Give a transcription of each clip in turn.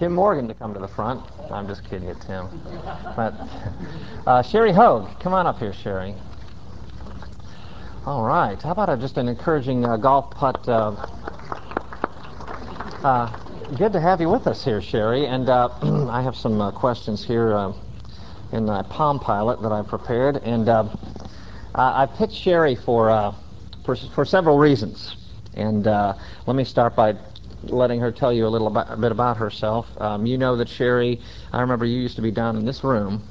Tim Morgan to come to the front. I'm just kidding you, Tim. But uh, Sherry Hogue, come on up here, Sherry. All right. How about a, just an encouraging uh, golf putt? Uh, uh good to have you with us here, Sherry. And uh, I have some uh, questions here in my Palm Pilot that I prepared, and I picked Sherry for, for for several reasons. And let me start by letting her tell you a little about, a bit about herself. Um, you know that Sherry, I remember you used to be down in this room.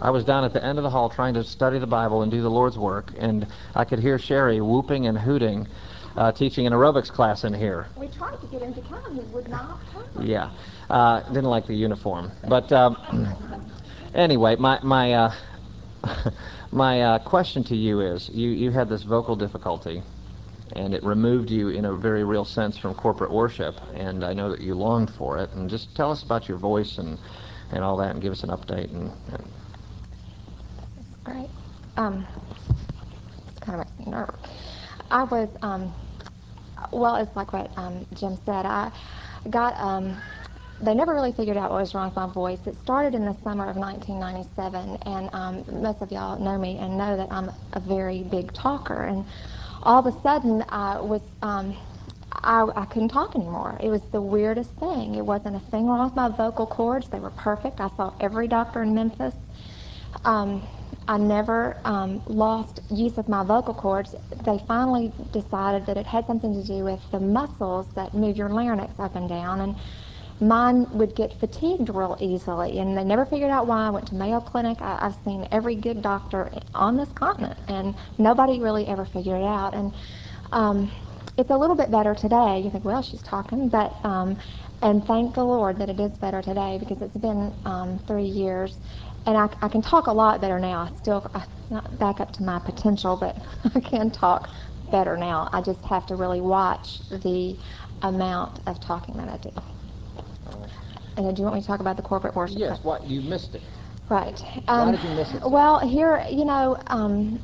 I was down at the end of the hall trying to study the Bible and do the Lord's work, and I could hear Sherry whooping and hooting, uh, teaching an aerobics class in here. We tried to get him to come. He would not come. Yeah. Uh, didn't like the uniform. But um, anyway, my, my, uh, my uh, question to you is, you, you had this vocal difficulty and it removed you in a very real sense from corporate worship. And I know that you longed for it. And just tell us about your voice and, and all that, and give us an update. And, and Great. Um, it's kind of makes me nervous. I was, um, well, it's like what um, Jim said. I got. Um, they never really figured out what was wrong with my voice. It started in the summer of 1997, and um, most of y'all know me and know that I'm a very big talker. And all of a sudden I was um, I, I couldn't talk anymore. It was the weirdest thing. It wasn't a thing wrong with my vocal cords. They were perfect. I saw every doctor in Memphis. Um, I never um, lost use of my vocal cords. They finally decided that it had something to do with the muscles that move your larynx up and down. And mine would get fatigued real easily, and they never figured out why. I went to Mayo Clinic. I, I've seen every good doctor on this continent, and nobody really ever figured it out. And um, it's a little bit better today. You think, well, she's talking, but um, and thank the Lord that it is better today because it's been um, three years, and I, I can talk a lot better now. I still I, not back up to my potential, but I can talk better now. I just have to really watch the amount of talking that I do. And do you want me to talk about the corporate worship? Yes. What you missed it. Right. Um, Why did you miss it? Well, here, you know, um,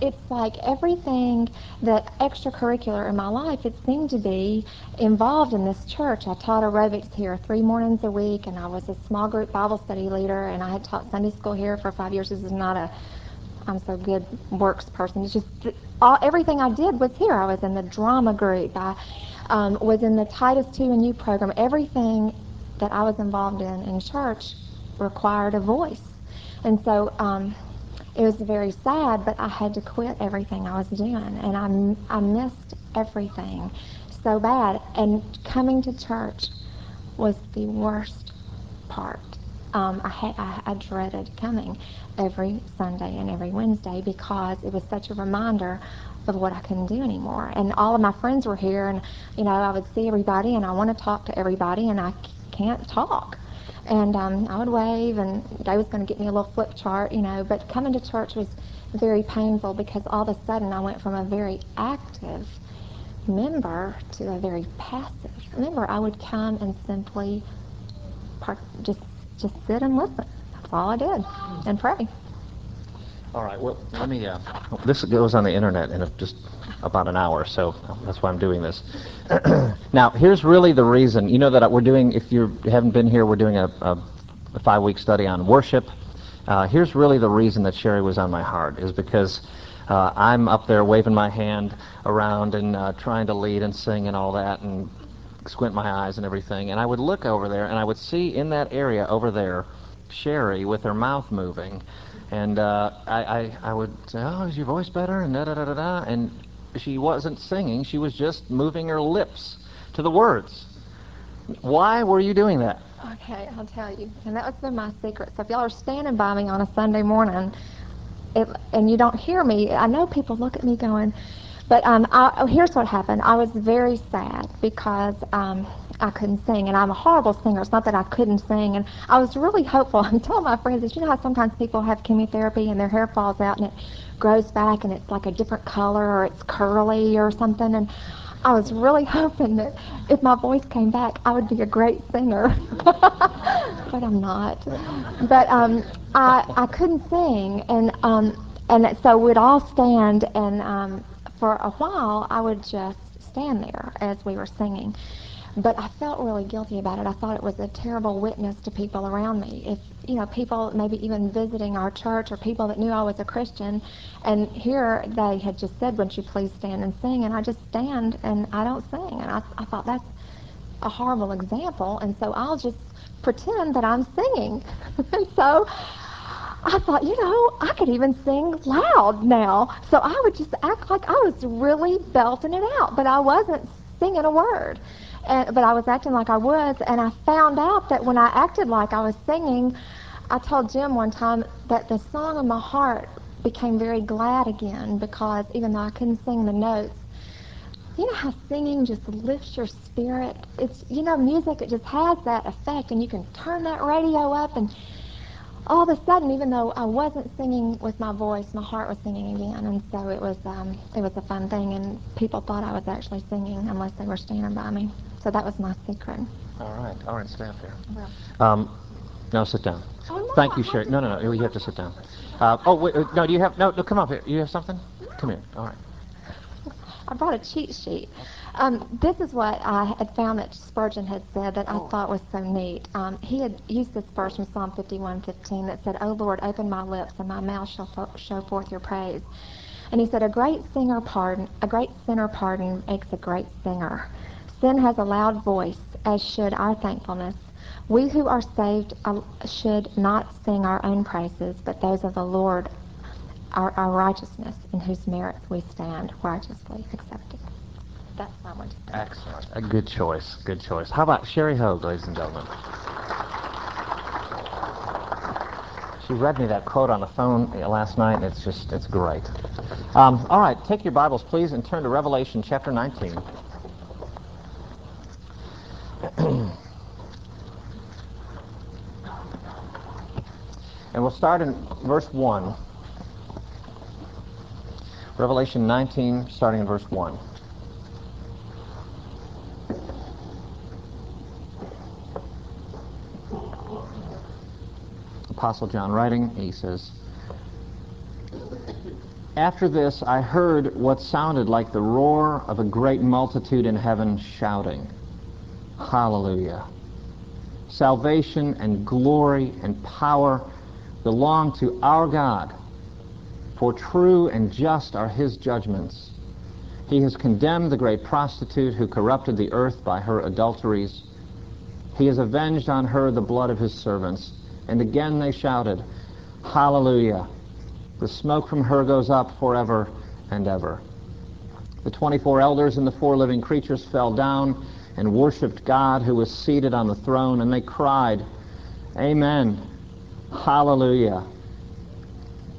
it's like everything that extracurricular in my life, it seemed to be involved in this church. I taught aerobics here three mornings a week, and I was a small group Bible study leader, and I had taught Sunday school here for five years. This is not a I'm so good works person. It's just all, everything I did was here. I was in the drama group. I um, was in the Titus 2 and U program. Everything that I was involved in in church required a voice. And so um, it was very sad, but I had to quit everything I was doing. And I, I missed everything so bad. And coming to church was the worst part. Um, I, ha- I, I dreaded coming every Sunday and every Wednesday because it was such a reminder of what I couldn't do anymore. And all of my friends were here, and you know I would see everybody, and I want to talk to everybody, and I can't talk. And um, I would wave, and Dave was going to get me a little flip chart, you know. But coming to church was very painful because all of a sudden I went from a very active member to a very passive member. I would come and simply part, just just sit and listen. That's all I did, and pray. All right. Well, let me. Uh, this goes on the internet in just about an hour, so that's why I'm doing this. now, here's really the reason. You know that we're doing. If you haven't been here, we're doing a, a, five-week study on worship. Uh, here's really the reason that Sherry was on my heart is because uh, I'm up there waving my hand around and uh, trying to lead and sing and all that and squint my eyes and everything, and I would look over there and I would see in that area over there Sherry with her mouth moving and uh, I, I, I would say, "Oh, is your voice better?" And da da da da da. And she wasn't singing; she was just moving her lips to the words. Why were you doing that? Okay, I'll tell you. And that was been my secret. So if y'all are standing by me on a Sunday morning, it, and you don't hear me, I know people look at me going, but um, I, oh, here's what happened. I was very sad because um, I couldn't sing, and I'm a horrible singer. It's not that I couldn't sing, and I was really hopeful. I'm telling my friends that you know how sometimes people have chemotherapy and their hair falls out and it grows back and it's like a different color or it's curly or something, and I was really hoping that if my voice came back, I would be a great singer, but I'm not. But um, I I couldn't sing, and um, and so we'd all stand and um, for a while, I would just stand there as we were singing. but I felt really guilty about it. I thought it was a terrible witness to people around me. If you know, people maybe even visiting our church or people that knew I was a Christian, and here they had just said, "Would you please stand and sing?" And I just stand and I don't sing, and I, I thought that's a horrible example, and so I'll just pretend that I'm singing. and so I thought, you know, I could even sing loud now. So I would just act like I was really belting it out, but I wasn't singing a word. And, but I was acting like I was, and I found out that when I acted like I was singing, I told Jim one time that the song of my heart became very glad again because even though I couldn't sing the notes, you know how singing just lifts your spirit? It's, you know, music, it just has that effect, and you can turn that radio up and all of a sudden, even though I wasn't singing with my voice, my heart was singing again, and so it was um, it was a fun thing, and people thought I was actually singing unless they were standing by me. So that was my secret. All right, all right, stay up here. Um, no, sit down. Oh, no, Thank you, Sherry. No, no, no, you have to sit down. Uh, oh, wait, uh, no, do you have, no, no, come up here. You have something? Come here, all right. I brought a cheat sheet. Um, this is what I had found that Spurgeon had said that I thought was so neat. Um, he had used this verse from Psalm 51:15 that said, "O Lord, open my lips, and my mouth shall fo- show forth your praise." And he said, "A great singer pardon, a great sinner pardon makes a great singer. Sin has a loud voice, as should our thankfulness. We who are saved uh, should not sing our own praises, but those of the Lord, our, our righteousness, in whose merits we stand righteously accepted." That's my one. Excellent. A good choice, good choice. How about Sherry Hogue, ladies and gentlemen? She read me that quote on the phone uh, last night, and it's just, it's great. Um, all right, take your Bibles, please, and turn to Revelation chapter 19. and we'll start in verse 1. Revelation 19, starting in verse 1. Apostle John writing, he says, After this I heard what sounded like the roar of a great multitude in heaven shouting, Hallelujah! Salvation and glory and power belong to our God, for true and just are his judgments. He has condemned the great prostitute who corrupted the earth by her adulteries. He has avenged on her the blood of his servants. And again they shouted, Hallelujah! The smoke from her goes up forever and ever. The 24 elders and the four living creatures fell down and worshipped God who was seated on the throne, and they cried, Amen! Hallelujah!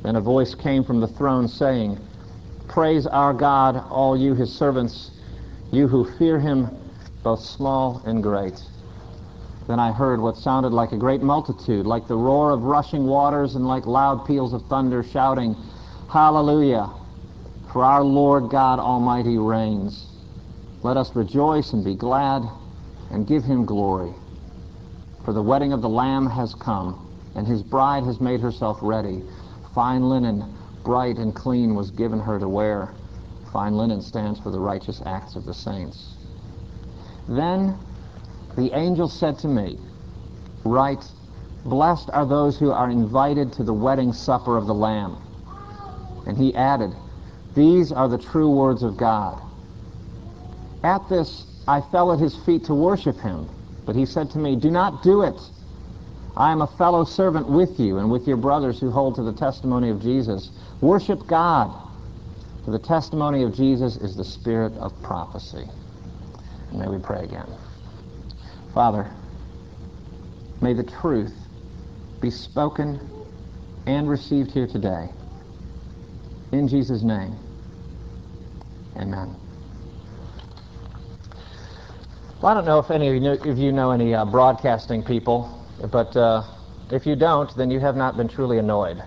Then a voice came from the throne saying, Praise our God, all you his servants, you who fear him, both small and great. Then I heard what sounded like a great multitude, like the roar of rushing waters and like loud peals of thunder, shouting, Hallelujah! For our Lord God Almighty reigns. Let us rejoice and be glad and give him glory. For the wedding of the Lamb has come, and his bride has made herself ready. Fine linen, bright and clean, was given her to wear. Fine linen stands for the righteous acts of the saints. Then the angel said to me, Write, Blessed are those who are invited to the wedding supper of the Lamb. And he added, These are the true words of God. At this, I fell at his feet to worship him. But he said to me, Do not do it. I am a fellow servant with you and with your brothers who hold to the testimony of Jesus. Worship God. For the testimony of Jesus is the spirit of prophecy. May we pray again. Father, may the truth be spoken and received here today. In Jesus' name, amen. Well, I don't know if any of you know, any uh, broadcasting people, but uh, if you don't, then you have not been truly annoyed.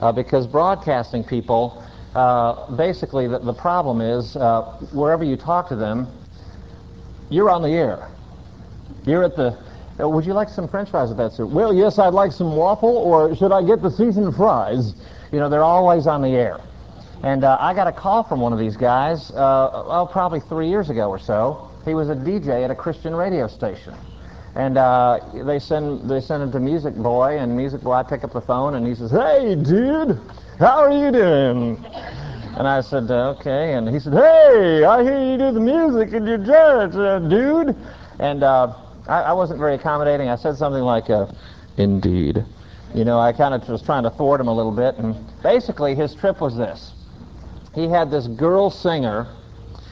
Uh, because broadcasting people, uh, basically, the, the problem is uh, wherever you talk to them, you're on the air. You're at the. uh, would you like some French fries with that, sir? Well, yes, I'd like some waffle, or should I get the seasoned fries? You know, they're always on the air. And uh, I got a call from one of these guys, uh, oh, probably three years ago or so, He was a DJ at a Christian radio station. And uh, they send they send him to Music Boy, and Music Boy I pick up the phone, and he says, "Hey, dude, how are you doing?" And I said, uh, "Okay." And he said, "Hey, I hear you do the music in your church, uh, dude." And uh, I, I wasn't very accommodating. I said something like, uh, "Indeed." You know, I kind of was trying to thwart him a little bit, and basically his trip was this: he had this girl singer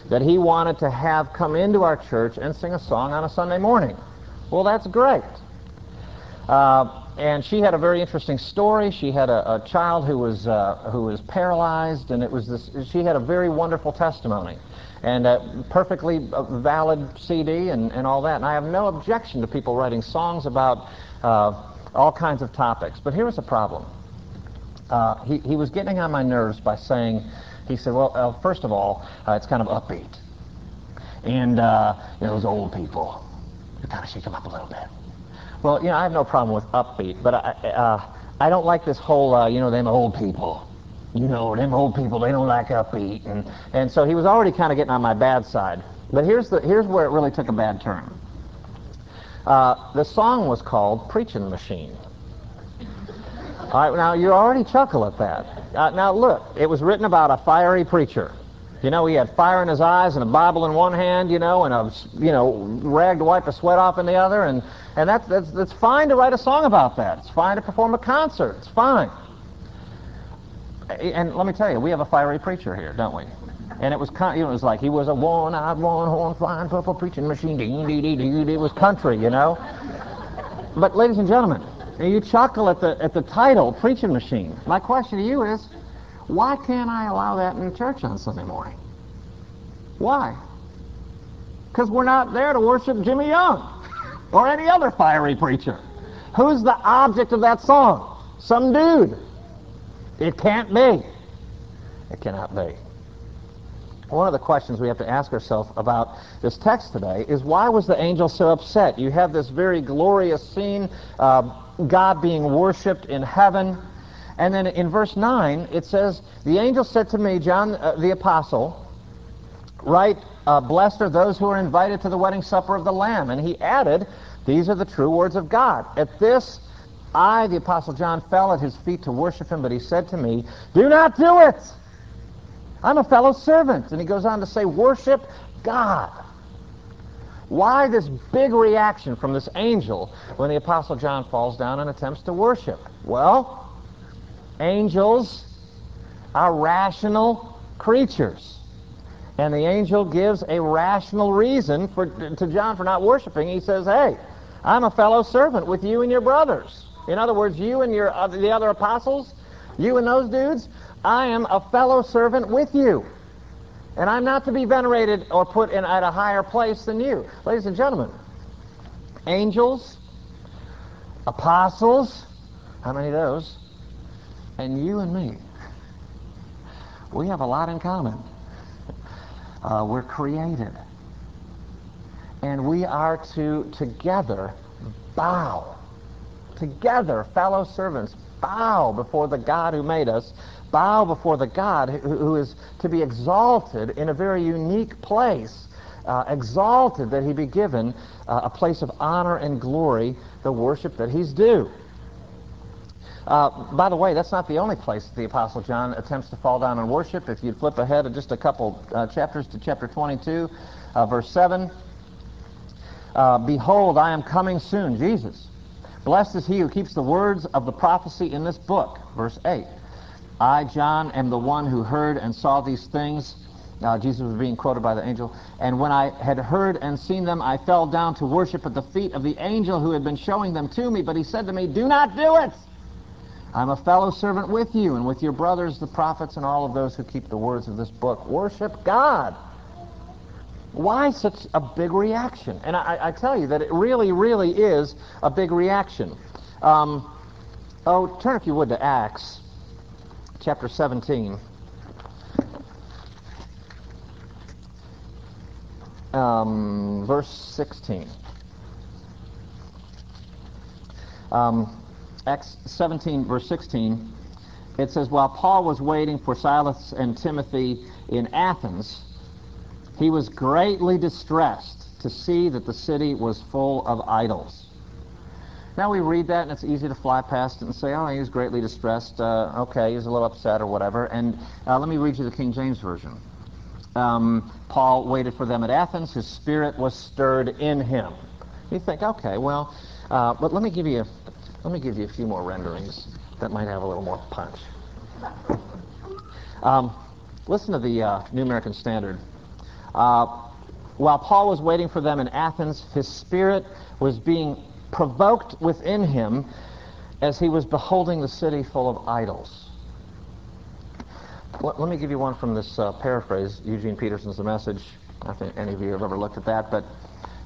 that he wanted to have come into our church and sing a song on a Sunday morning. Well, that's great. Uh, and she had a very interesting story. She had a, a child who was uh, who was paralyzed, and it was this. She had a very wonderful testimony, and a perfectly uh, valid CD and, and all that. And I have no objection to people writing songs about uh, all kinds of topics. But here was the problem. Uh, he, he was getting on my nerves by saying, he said, well, uh, first of all, it's kind of upbeat, and you know, those old people to kind of shake them up a little bit. Well, you know, I have no problem with upbeat, but I, uh, I don't like this whole, uh, you know, them old people. You know, them old people, they don't like upbeat. And, and so he was already kind of getting on my bad side. But here's, the, here's where it really took a bad turn. Uh, the song was called Preaching Machine. All right, now you already chuckle at that. Uh, now look, it was written about a fiery preacher. You know, he had fire in his eyes and a Bible in one hand, you know, and a, you know, rag to wipe the sweat off in the other. And, and that's, that's, that's fine to write a song about that. It's fine to perform a concert. It's fine. And let me tell you, we have a fiery preacher here, don't we? And it was, kind, you know, it was like he was a one-eyed, one-horn, flying purple preaching machine. Ding, ding, ding. It was country, you know. But ladies and gentlemen, you chuckle at the at the title, preaching machine. My question to you is, why can't I allow that in church on Sunday morning? Why? Because we're not there to worship Jimmy Young or any other fiery preacher. Who's the object of that song? Some dude. It can't be. It cannot be. One of the questions we have to ask ourselves about this text today is why was the angel so upset? You have this very glorious scene, God being worshipped in heaven. And then in verse 9, it says, The angel said to me, John uh, the Apostle, Write, uh, Blessed are those who are invited to the wedding supper of the Lamb. And he added, These are the true words of God. At this, I, the Apostle John, fell at his feet to worship him, but he said to me, Do not do it! I'm a fellow servant. And he goes on to say, Worship God. Why this big reaction from this angel when the Apostle John falls down and attempts to worship? Well, Angels are rational creatures. And the angel gives a rational reason for, to John for not worshiping. He says, hey, I'm a fellow servant with you and your brothers. In other words, you and your, the other apostles, you and those dudes, I am a fellow servant with you. And I'm not to be venerated or put in at a higher place than you. Ladies and gentlemen, angels, apostles, how many of those? and you and me, we have a lot in common. Uh, we're created. And we are to together bow. Together, fellow servants, bow before the God who made us, bow before the God who, who is to be exalted in a very unique place. Uh, exalted that he be given uh, a place of honor and glory, the worship that he's due. Uh, by the way, that's not the only place the Apostle John attempts to fall down and worship. If you'd flip ahead just a couple uh, chapters to chapter 22, uh, verse 7. Uh, Behold, I am coming soon, Jesus. Blessed is he who keeps the words of the prophecy in this book. Verse 8. I, John, am the one who heard and saw these things. Uh, Jesus was being quoted by the angel. And when I had heard and seen them, I fell down to worship at the feet of the angel who had been showing them to me. But he said to me, Do not do it! I'm a fellow servant with you and with your brothers, the prophets, and all of those who keep the words of this book. Worship God. Why such a big reaction? And I, I tell you that it really, really is a big reaction. Um, oh, turn, if you would, to Acts chapter 17. Um, verse 16. Um, Acts 17, verse 16, it says, While Paul was waiting for Silas and Timothy in Athens, he was greatly distressed to see that the city was full of idols. Now we read that and it's easy to fly past it and say, oh, he was greatly distressed. Uh, okay, he was a little upset or whatever. And uh, let me read you the King James Version. Um, Paul waited for them at Athens. His spirit was stirred in him. You think, okay, well, uh, but let me give you, let me give you a few more renderings that might have a little more punch. Um, listen to the uh, New American Standard. Uh, while Paul was waiting for them in Athens, his spirit was being provoked within him as he was beholding the city full of idols. Let, let me give you one from this uh, paraphrase, Eugene Peterson's The Message. I don't think any of you have ever looked at that, but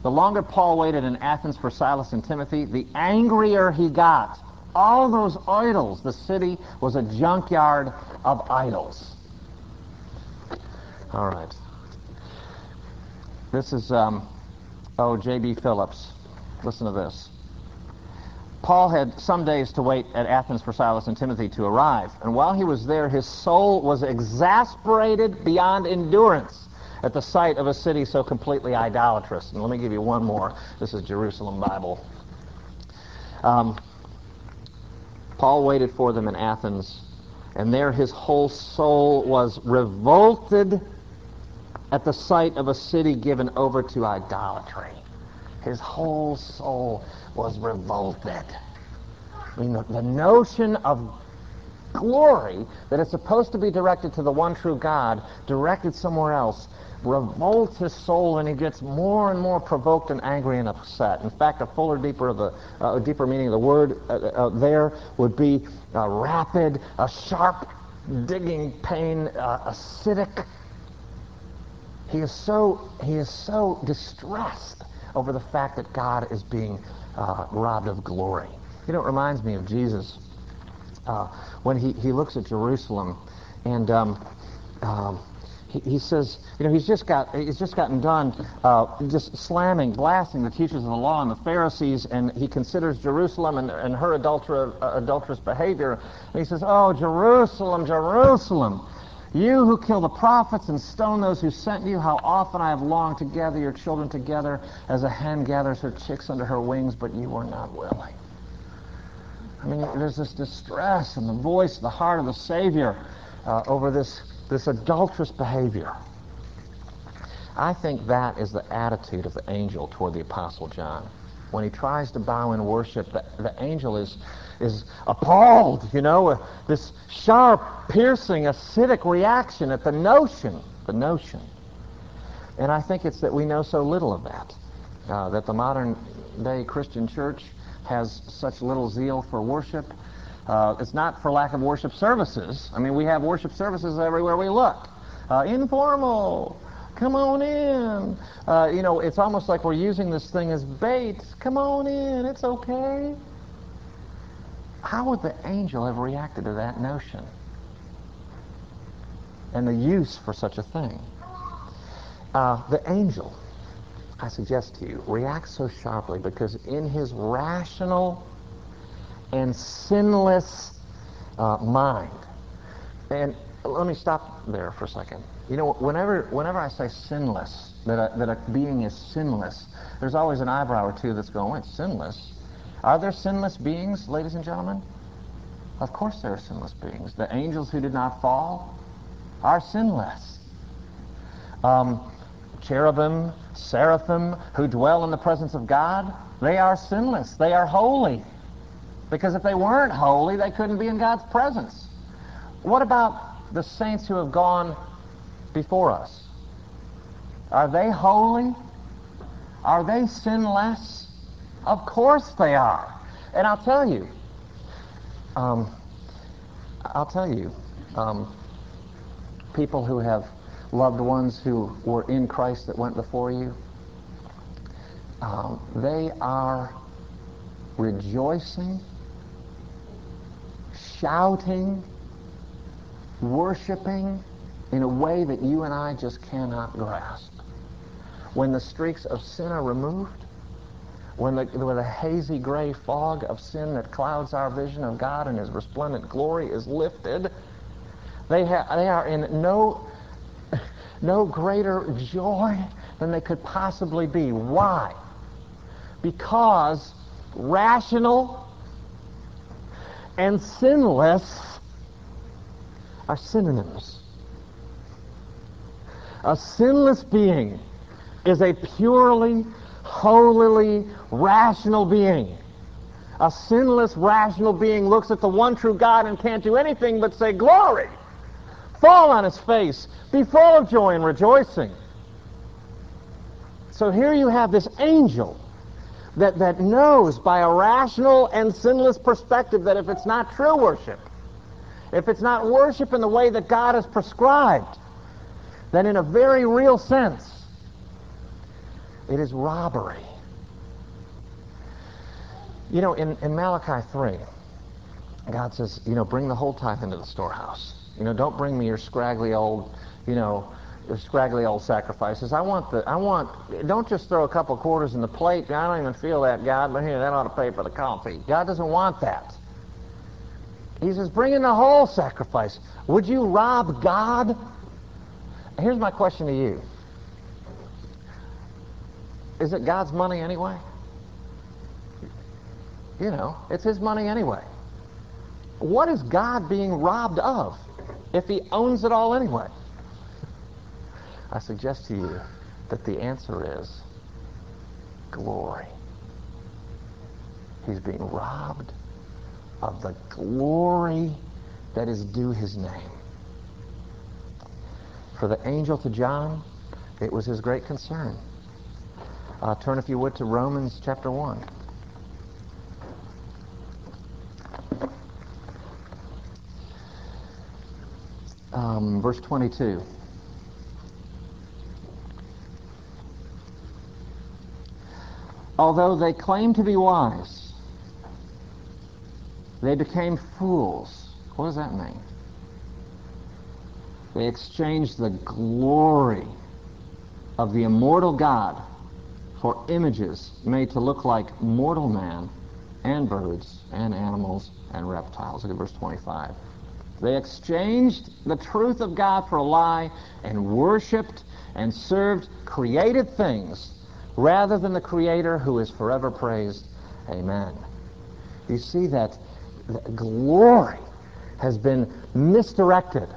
the longer Paul waited in Athens for Silas and Timothy, the angrier he got. All those idols, the city was a junkyard of idols. All right. This is, um, oh, J.B. Phillips. Listen to this. Paul had some days to wait at Athens for Silas and Timothy to arrive. And while he was there, his soul was exasperated beyond endurance at the sight of a city so completely idolatrous. And let me give you one more. This is Jerusalem Bible. Um, Paul waited for them in Athens, and there his whole soul was revolted at the sight of a city given over to idolatry. His whole soul was revolted. I mean, the, the notion of glory that is supposed to be directed to the one true God, directed somewhere else, revolts his soul, and he gets more and more provoked and angry and upset. In fact, a fuller, deeper of the uh, deeper meaning of the word uh, uh, there would be a rapid, a sharp, digging pain, uh, acidic. He is so he is so distressed over the fact that God is being uh, robbed of glory. You know, it reminds me of Jesus uh, when he, he looks at Jerusalem and um, um, he, he, says, you know, he's just got he's just gotten done uh, just slamming, blasting the teachers of the law and the Pharisees, and he considers Jerusalem and, and her adulter, adulterous behavior. And he says, "Oh, Jerusalem, Jerusalem." You who kill the prophets and stone those who sent you, how often I have longed to gather your children together as a hen gathers her chicks under her wings, but you were not willing. I mean, there's this distress in the voice, the heart of the Savior uh, over this, this adulterous behavior. I think that is the attitude of the angel toward the Apostle John. When he tries to bow in worship, the, the angel is is appalled, you know, uh, this sharp, piercing, acidic reaction at the notion, the notion. And I think it's that we know so little of that, uh, that the modern day Christian church has such little zeal for worship. Uh, it's not for lack of worship services. I mean, we have worship services everywhere we look. Uh, informal, come on in. Uh, you know, it's almost like we're using this thing as bait. Come on in, it's okay. How would the angel have reacted to that notion? And the use for such a thing? Uh, the angel, I suggest to you, reacts so sharply because in his rational and sinless uh, mind, and let me stop there for a second. You know, whenever whenever I say sinless, that a, that a being is sinless, there's always an eyebrow or two that's going, it's sinless. Are there sinless beings, ladies and gentlemen? Of course there are sinless beings. The angels who did not fall are sinless. Um, cherubim, seraphim, who dwell in the presence of God, they are sinless. They are holy. Because if they weren't holy, they couldn't be in God's presence. What about the saints who have gone before us? Are they holy? Are they sinless? Of course they are. And I'll tell you, um, I'll tell you, um, people who have loved ones who were in Christ that went before you, um, they are rejoicing, shouting, worshiping in a way that you and I just cannot grasp. When the streaks of sin are removed, when the, when the hazy gray fog of sin that clouds our vision of God and His resplendent glory is lifted, they, ha- they are in no, no greater joy than they could possibly be. Why? Because rational and sinless are synonyms. A sinless being is a purely, holily, rational being. A sinless, rational being looks at the one true God and can't do anything but say, Glory! Fall on his face. Be full of joy and rejoicing. So here you have this angel that, that knows by a rational and sinless perspective that if it's not true worship, if it's not worship in the way that God has prescribed, then in a very real sense, it is robbery. You know, in, in Malachi 3, God says, you know, bring the whole tithe into the storehouse. You know, don't bring me your scraggly old, you know, your scraggly old sacrifices. I want the, I want, don't just throw a couple quarters in the plate. I don't even feel that, God, but here, that ought to pay for the coffee. God doesn't want that. He says, bring in the whole sacrifice. Would you rob God? Here's my question to you. Is it God's money anyway? You know, it's his money anyway. What is God being robbed of if he owns it all anyway? I suggest to you that the answer is glory. He's being robbed of the glory that is due his name. For the angel to John, it was his great concern. Uh, turn, if you would, to Romans chapter 1. Um, verse 22. Although they claim to be wise, they became fools. What does that mean? They exchanged the glory of the immortal God for images made to look like mortal man and birds and animals and reptiles. Look at verse 25. They exchanged the truth of God for a lie and worshiped and served created things rather than the Creator who is forever praised. Amen. You see that glory has been misdirected.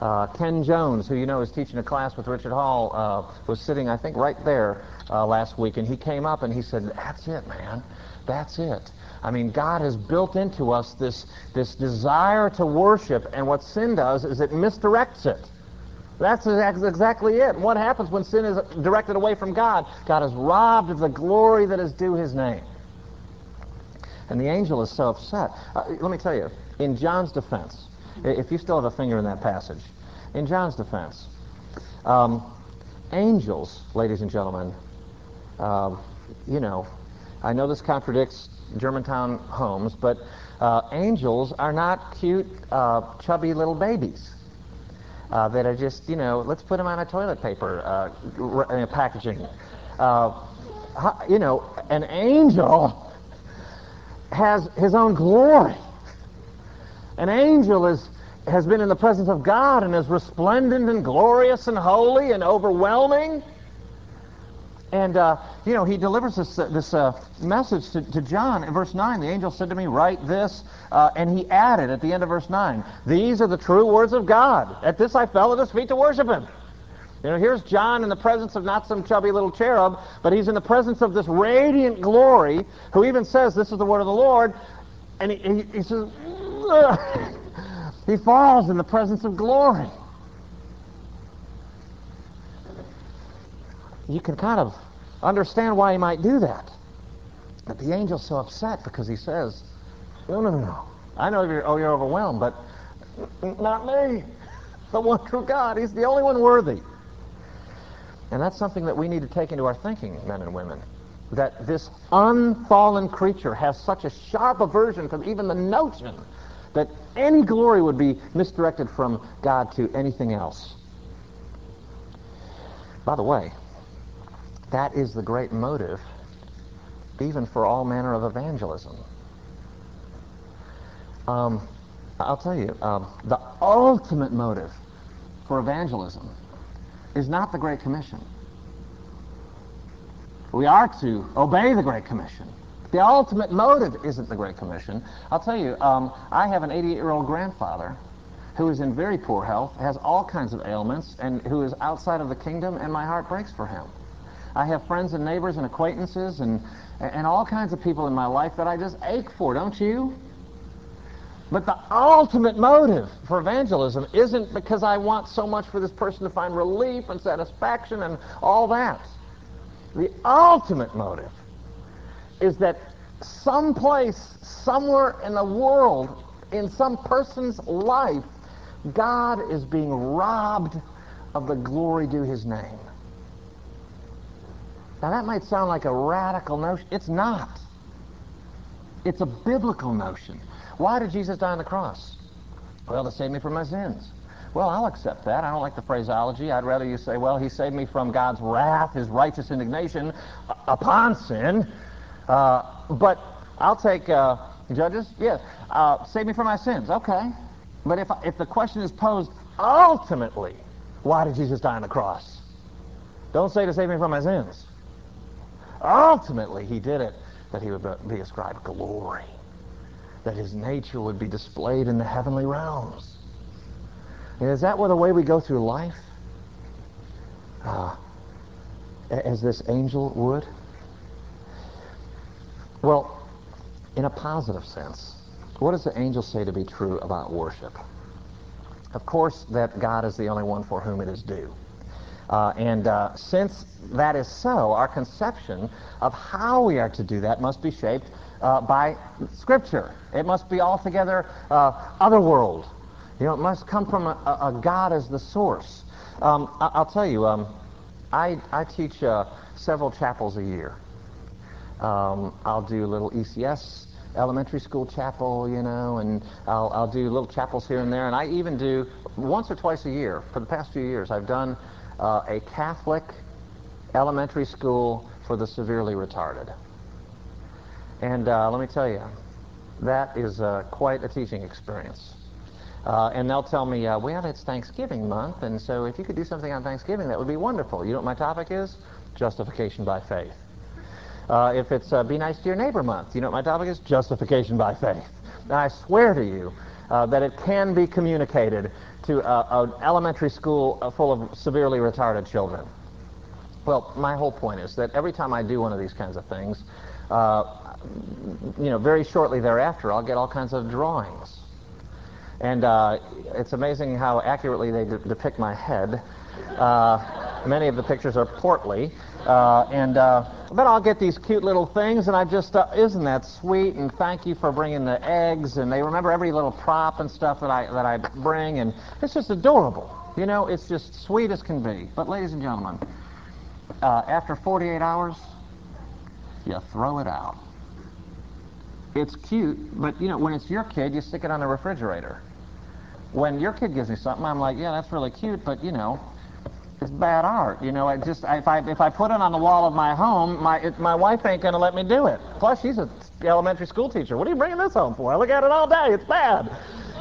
Uh, Ken Jones, who you know is teaching a class with Richard Hall, uh, was sitting, I think, right there uh, last week, and he came up and he said, "That's it, man. That's it. I mean, God has built into us this this desire to worship, and what sin does is it misdirects it. That's exactly it. What happens when sin is directed away from God? God is robbed of the glory that is due His name." And the angel is so upset. Uh, let me tell you, in John's defense, if you still have a finger in that passage, in John's defense, um, angels, ladies and gentlemen, uh, you know, I know this contradicts Germantown homes, but uh, angels are not cute, uh, chubby little babies. Uh, that are just, you know, let's put them on a toilet paper uh, packaging. Uh, you know, an angel has his own glory. An angel is, has been in the presence of God and is resplendent and glorious and holy and overwhelming. And, uh, you know, he delivers this, uh, this uh, message to, to, John in verse 9. The angel said to me, Write this. Uh, and he added at the end of verse 9, These are the true words of God. At this I fell at his feet to worship him. You know, here's John in the presence of not some chubby little cherub, but he's in the presence of this radiant glory, who even says, This is the word of the Lord. And he, he, he says, he falls in the presence of glory. You can kind of understand why he might do that. But the angel's so upset because he says, No, no, no. I know you're, oh, you're overwhelmed, but not me. The one true God. He's the only one worthy. And that's something that we need to take into our thinking, men and women. That this unfallen creature has such a sharp aversion to even the notion that any glory would be misdirected from God to anything else. By the way, that is the great motive even for all manner of evangelism. Um, I'll tell you, um, the ultimate motive for evangelism is not the Great Commission. We are to obey the Great Commission. The ultimate motive isn't the Great Commission. I'll tell you, um, I have an 88-year-old grandfather who is in very poor health, has all kinds of ailments, and who is outside of the kingdom, and my heart breaks for him. I have friends and neighbors and acquaintances and, and all kinds of people in my life that I just ache for, don't you? But the ultimate motive for evangelism isn't because I want so much for this person to find relief and satisfaction and all that. The ultimate motive is that someplace, somewhere in the world, in some person's life, God is being robbed of the glory due his name. Now that might sound like a radical notion. It's not. It's a biblical notion. Why did Jesus die on the cross? Well, to save me from my sins. Well, I'll accept that. I don't like the phraseology. I'd rather you say, well, he saved me from God's wrath, his righteous indignation uh, upon sin. Uh, but I'll take uh, judges. Yes. uh, save me from my sins. Okay. But if, if the question is posed ultimately, why did Jesus die on the cross? Don't say to save me from my sins. Ultimately, he did it that he would be ascribed glory, that his nature would be displayed in the heavenly realms. Is that the way we go through life? Uh, as this angel would? Well, in a positive sense, what does the angel say to be true about worship? Of course, that God is the only one for whom it is due. Uh, and uh, since that is so, our conception of how we are to do that must be shaped uh, by Scripture. It must be altogether uh, otherworld. You know, it must come from a, a God as the source. Um, I, will tell you, um, I, I teach uh, several chapels a year. Um, I'll do a little ECS elementary school chapel, you know, and I'll, I'll do little chapels here and there. And I even do once or twice a year for the past few years. I've done uh, a Catholic elementary school for the severely retarded. And uh, let me tell you, that is uh, quite a teaching experience. Uh, and they'll tell me, uh, well, it's Thanksgiving month, and so if you could do something on Thanksgiving, that would be wonderful. You know what my topic is? Justification by faith. Uh, if it's Be Nice to Your Neighbor month, you know what my topic is? Justification by faith. And I swear to you that it can be communicated to an elementary school uh, full of severely retarded children. Well, my whole point is that every time I do one of these kinds of things, uh, you know, very shortly thereafter, I'll get all kinds of drawings. And uh, it's amazing how accurately they de- depict my head. Uh, many of the pictures are portly. Uh, and uh, but I'll get these cute little things, and I just uh, isn't that sweet? And thank you for bringing the eggs, and they remember every little prop and stuff that I that I bring, and it's just adorable. You know, it's just sweet as can be. But ladies and gentlemen, uh, after 48 hours, you throw it out. It's cute, but you know, when it's your kid, you stick it on the refrigerator. When your kid gives me something, I'm like, yeah, that's really cute, but you know, it's bad art. You know, I just if I if I put it on the wall of my home, my it, my wife ain't gonna let me do it. Plus, she's a elementary school teacher. What are you bringing this home for? I look at it all day. It's bad.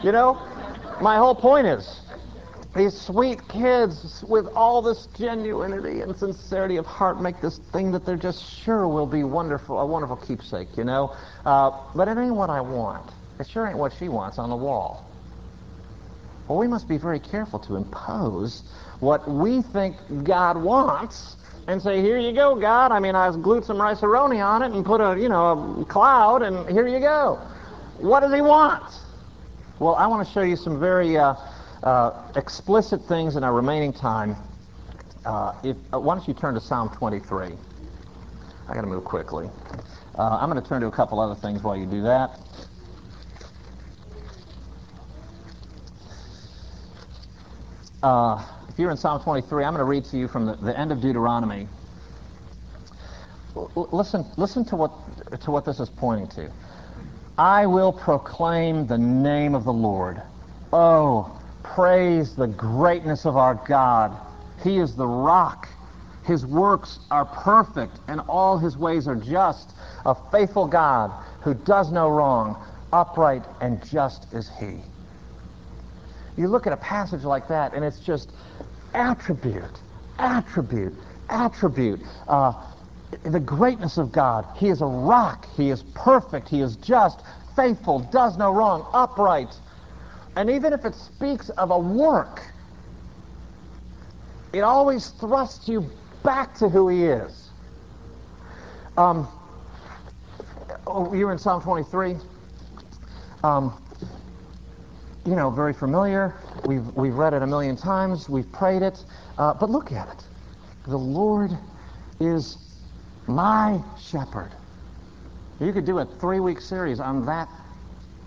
You know, my whole point is these sweet kids with all this genuinity and sincerity of heart make this thing that they're just sure will be wonderful, a wonderful keepsake. You know, uh, but it ain't what I want. It sure ain't what she wants on the wall. Well, we must be very careful to impose what we think God wants and say, here you go, God. I mean, I glued some rice on it and put a, you know, a cloud, and here you go. What does he want? Well, I want to show you some very uh, uh, explicit things in our remaining time. Uh, if, uh, why don't you turn to Psalm 23? I got to move quickly. Uh, I'm going to turn to a couple other things while you do that. Uh, if you're in Psalm 23, I'm going to read to you from the, the end of Deuteronomy. L- listen, listen to what, to what this is pointing to. I will proclaim the name of the Lord. Oh, praise the greatness of our God. He is the rock. His works are perfect, and all his ways are just. A faithful God who does no wrong, upright and just is he. You look at a passage like that, and it's just attribute, attribute, attribute. Uh, the greatness of God. He is a rock. He is perfect. He is just, faithful, does no wrong, upright. And even if it speaks of a work, it always thrusts you back to who he is. Um, oh, you're in Psalm 23. Um, you know, very familiar. We've, we've read it a million times. We've prayed it. Uh, but look at it. The Lord is my shepherd. You could do a three-week series on that,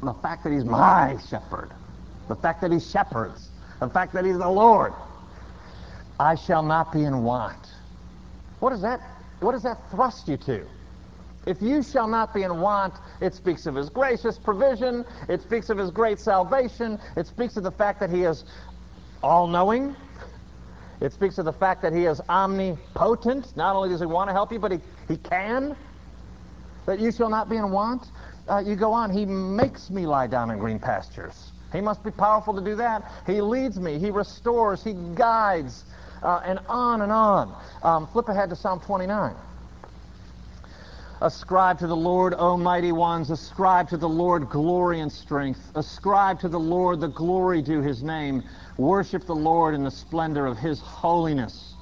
the fact that he's my shepherd, the fact that he shepherds, the fact that he's the Lord. I shall not be in want. What does that, what does that thrust you to? If you shall not be in want, it speaks of his gracious provision, it speaks of his great salvation, it speaks of the fact that he is all-knowing, it speaks of the fact that he is omnipotent. Not only does he want to help you, but he, he can. That you shall not be in want. Uh, you go on, he makes me lie down in green pastures. He must be powerful to do that. He leads me, he restores, he guides, uh, and on and on. Um, flip ahead to Psalm 29. Ascribe to the Lord, O mighty ones. Ascribe to the Lord glory and strength. Ascribe to the Lord the glory due his name. Worship the Lord in the splendor of his holiness.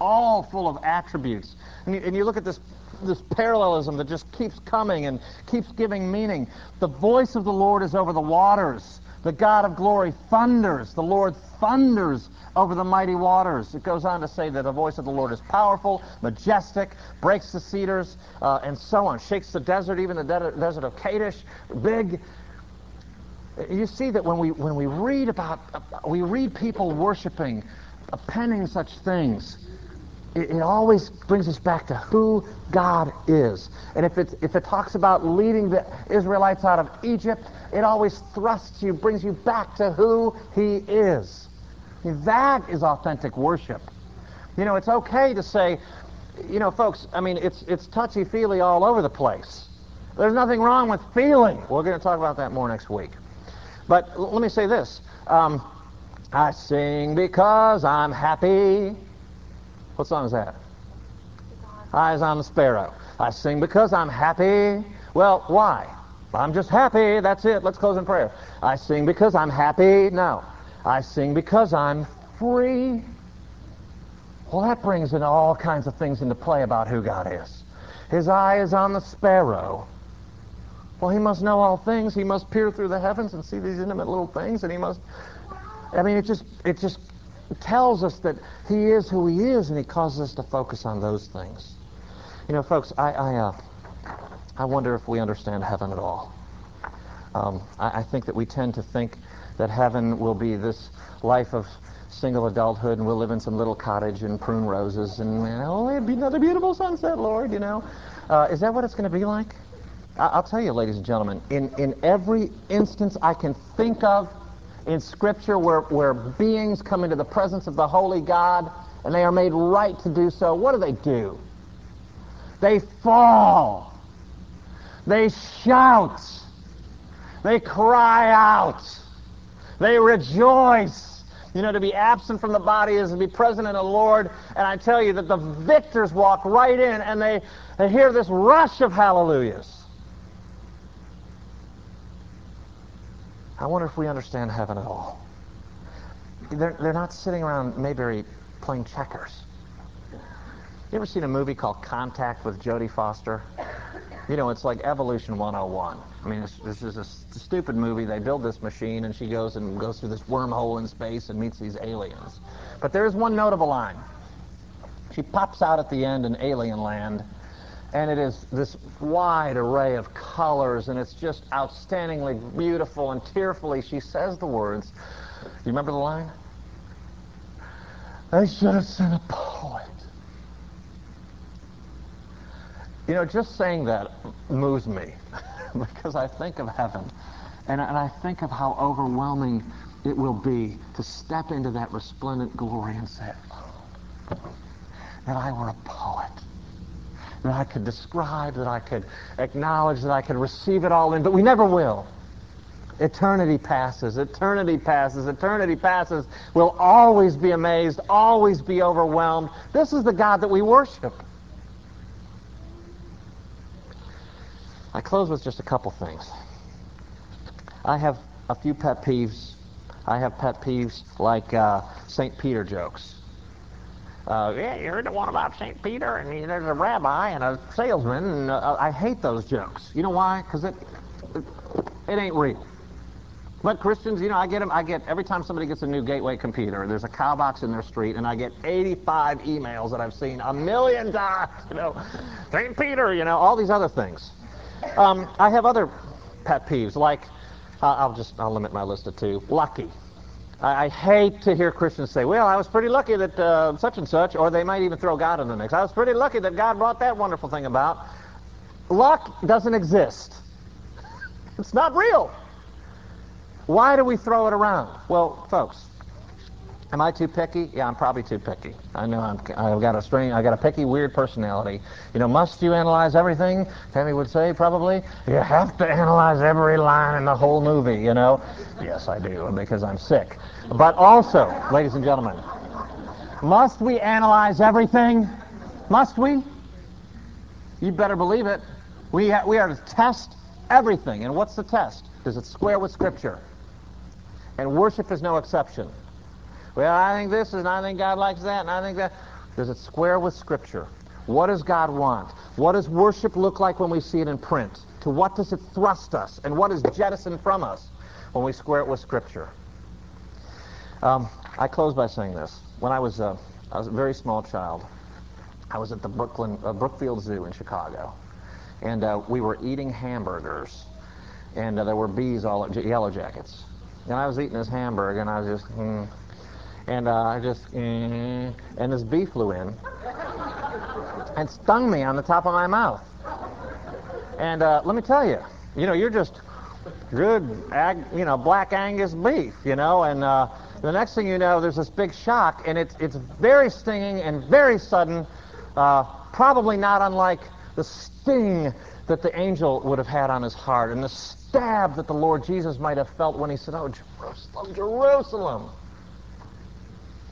All full of attributes. And you, and you look at this, this parallelism that just keeps coming and keeps giving meaning. The voice of the Lord is over the waters. The God of glory thunders. The Lord thunders over the mighty waters. It goes on to say that the voice of the Lord is powerful, majestic, breaks the cedars, uh, and so on. Shakes the desert, even the de- desert of Kadesh. Big. You see that when we when we read about uh, we read people worshiping, penning such things, it, it, always brings us back to who God is. And if it if it talks about leading the Israelites out of Egypt, it always thrusts you, brings you back to who He is. That is authentic worship. You know, it's okay to say, you know, folks, I mean, it's, it's touchy-feely all over the place. There's nothing wrong with feeling. We're going to talk about that more next week. But let me say this. Um, I sing because I'm happy. What song is that? Eyes on the Sparrow. I sing because I'm happy. Well, why? I'm just happy. That's it. Let's close in prayer. I sing because I'm happy. No. I sing because I'm free. Well, that brings in all kinds of things into play about who God is. His eye is on the sparrow. Well, he must know all things. He must peer through the heavens and see these intimate little things, and he must. I mean, it just it just tells us that he is who he is, and he causes us to focus on those things. You know, folks, I I, uh, I wonder if we understand heaven at all. Um, I, I think that we tend to think that heaven will be this life of single adulthood and we'll live in some little cottage and prune roses and oh, it'd be another beautiful sunset, Lord, you know. Uh, is that what it's going to be like? I- will tell you, ladies and gentlemen, in, in every instance I can think of in Scripture where, where beings come into the presence of the Holy God and they are made right to do so, what do they do? They fall. They shout. They cry out. They rejoice. You know, to be absent from the body is to be present in the Lord. And I tell you that the victors walk right in and they, they hear this rush of hallelujahs. I wonder if we understand heaven at all. They're, they're not sitting around Mayberry playing checkers. You ever seen a movie called Contact with Jodie Foster? You know, it's like Evolution 101. I mean, this is a stupid movie. They build this machine, and she goes and goes through this wormhole in space and meets these aliens. But there is one notable line. She pops out at the end in Alien Land, and it is this wide array of colors, and it's just outstandingly beautiful. And tearfully, she says the words. You remember the line? I should have sent a poet. You know, just saying that moves me because I think of heaven and, and I think of how overwhelming it will be to step into that resplendent glory and say, oh, that I were a poet that I could describe, that I could acknowledge, that I could receive it all in, but we never will. Eternity passes, eternity passes, eternity passes. We'll always be amazed, always be overwhelmed. This is the God that we worship. I close with just a couple things. I have a few pet peeves. I have pet peeves like uh, St. Peter jokes. Uh, yeah, you heard the one about St. Peter, and there's a rabbi and a salesman, and uh, I hate those jokes. You know why? Because it, it, it ain't real. But Christians, you know, I get them. I get every time somebody gets a new Gateway computer. There's a cow box in their street, and I get 85 emails that I've seen a million times. You know, St. Peter. You know, all these other things. Um, I have other pet peeves, like uh, I'll just I'll limit my list to two. Lucky. I, I hate to hear Christians say, "Well, I was pretty lucky that uh, such and such," or they might even throw God in the mix. I was pretty lucky that God brought that wonderful thing about. Luck doesn't exist. It's not real. Why do we throw it around? Well, folks, am I too picky? Yeah, I'm probably too picky. I know I'm, I've got a strange, I've got a picky, weird personality. You know, must you analyze everything? Tammy would say probably. You have to analyze every line in the whole movie. You know. Yes, I do because I'm sick. But also, ladies and gentlemen, must we analyze everything? Must we? You better believe it. We, ha- we are to test everything. And what's the test? Does it square with Scripture? And worship is no exception. Well, I think this and I think God likes that and I think that. Does it square with Scripture? What does God want? What does worship look like when we see it in print? To what does it thrust us? And what is jettisoned from us when we square it with Scripture? Um, I close by saying this. When I was, uh, I was a very small child, I was at the Brooklyn, uh, Brookfield Zoo in Chicago. And uh, we were eating hamburgers. And uh, there were bees all, yellow jackets. And I was eating this hamburger, and I was just, mm, and uh, I just, mm, and this bee flew in and stung me on the top of my mouth. And uh, let me tell you, you know, you're just good, ag, you know, black Angus beef, you know, and uh, the next thing you know, there's this big shock, and it's it's very stinging and very sudden, uh, probably not unlike the sting that the angel would have had on his heart, and the stab that the Lord Jesus might have felt when he said, Oh, Jerusalem, Jerusalem.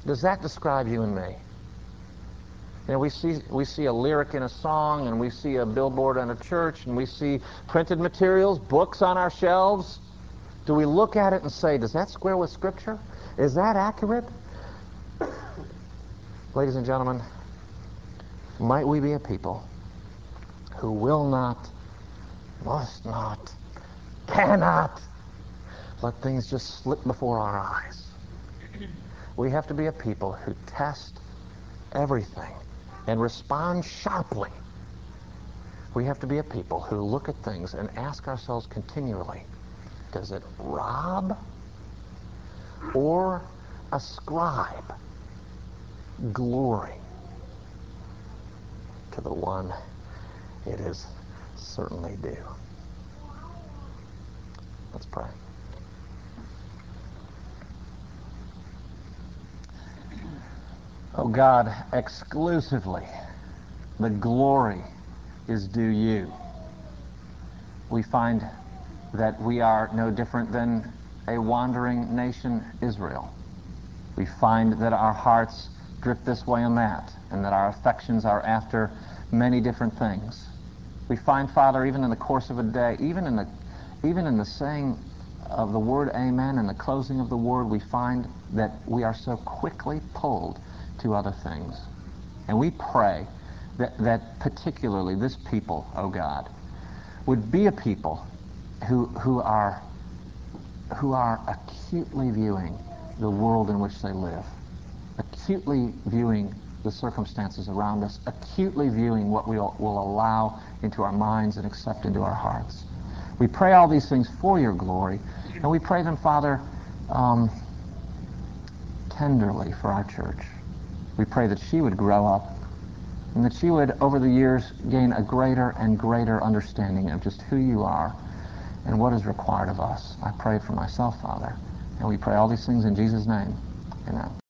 Does that describe you and me? You know, we see, we see a lyric in a song, and we see a billboard in a church, and we see printed materials, books on our shelves. Do we look at it and say, does that square with Scripture? Is that accurate? Ladies and gentlemen, might we be a people who will not, must not, cannot let things just slip before our eyes. We have to be a people who test everything and respond sharply. We have to be a people who look at things and ask ourselves continually, does it rob or ascribe glory to the one it is certainly due? Let's pray. Oh God, exclusively the glory is due you. We find that we are no different than a wandering nation, Israel. We find that our hearts drift this way and that, and that our affections are after many different things. We find, Father, even in the course of a day, even in the even in the saying of the word amen and the closing of the word, we find that we are so quickly pulled to other things. And we pray that, that particularly this people, oh God, would be a people who, who, are, who are acutely viewing the world in which they live, acutely viewing the circumstances around us, acutely viewing what we will, will allow into our minds and accept into our hearts. We pray all these things for your glory, and we pray them, Father, um, tenderly for our church. We pray that she would grow up and that she would, over the years, gain a greater and greater understanding of just who you are and what is required of us. I pray for myself, Father, and we pray all these things in Jesus' name. Amen.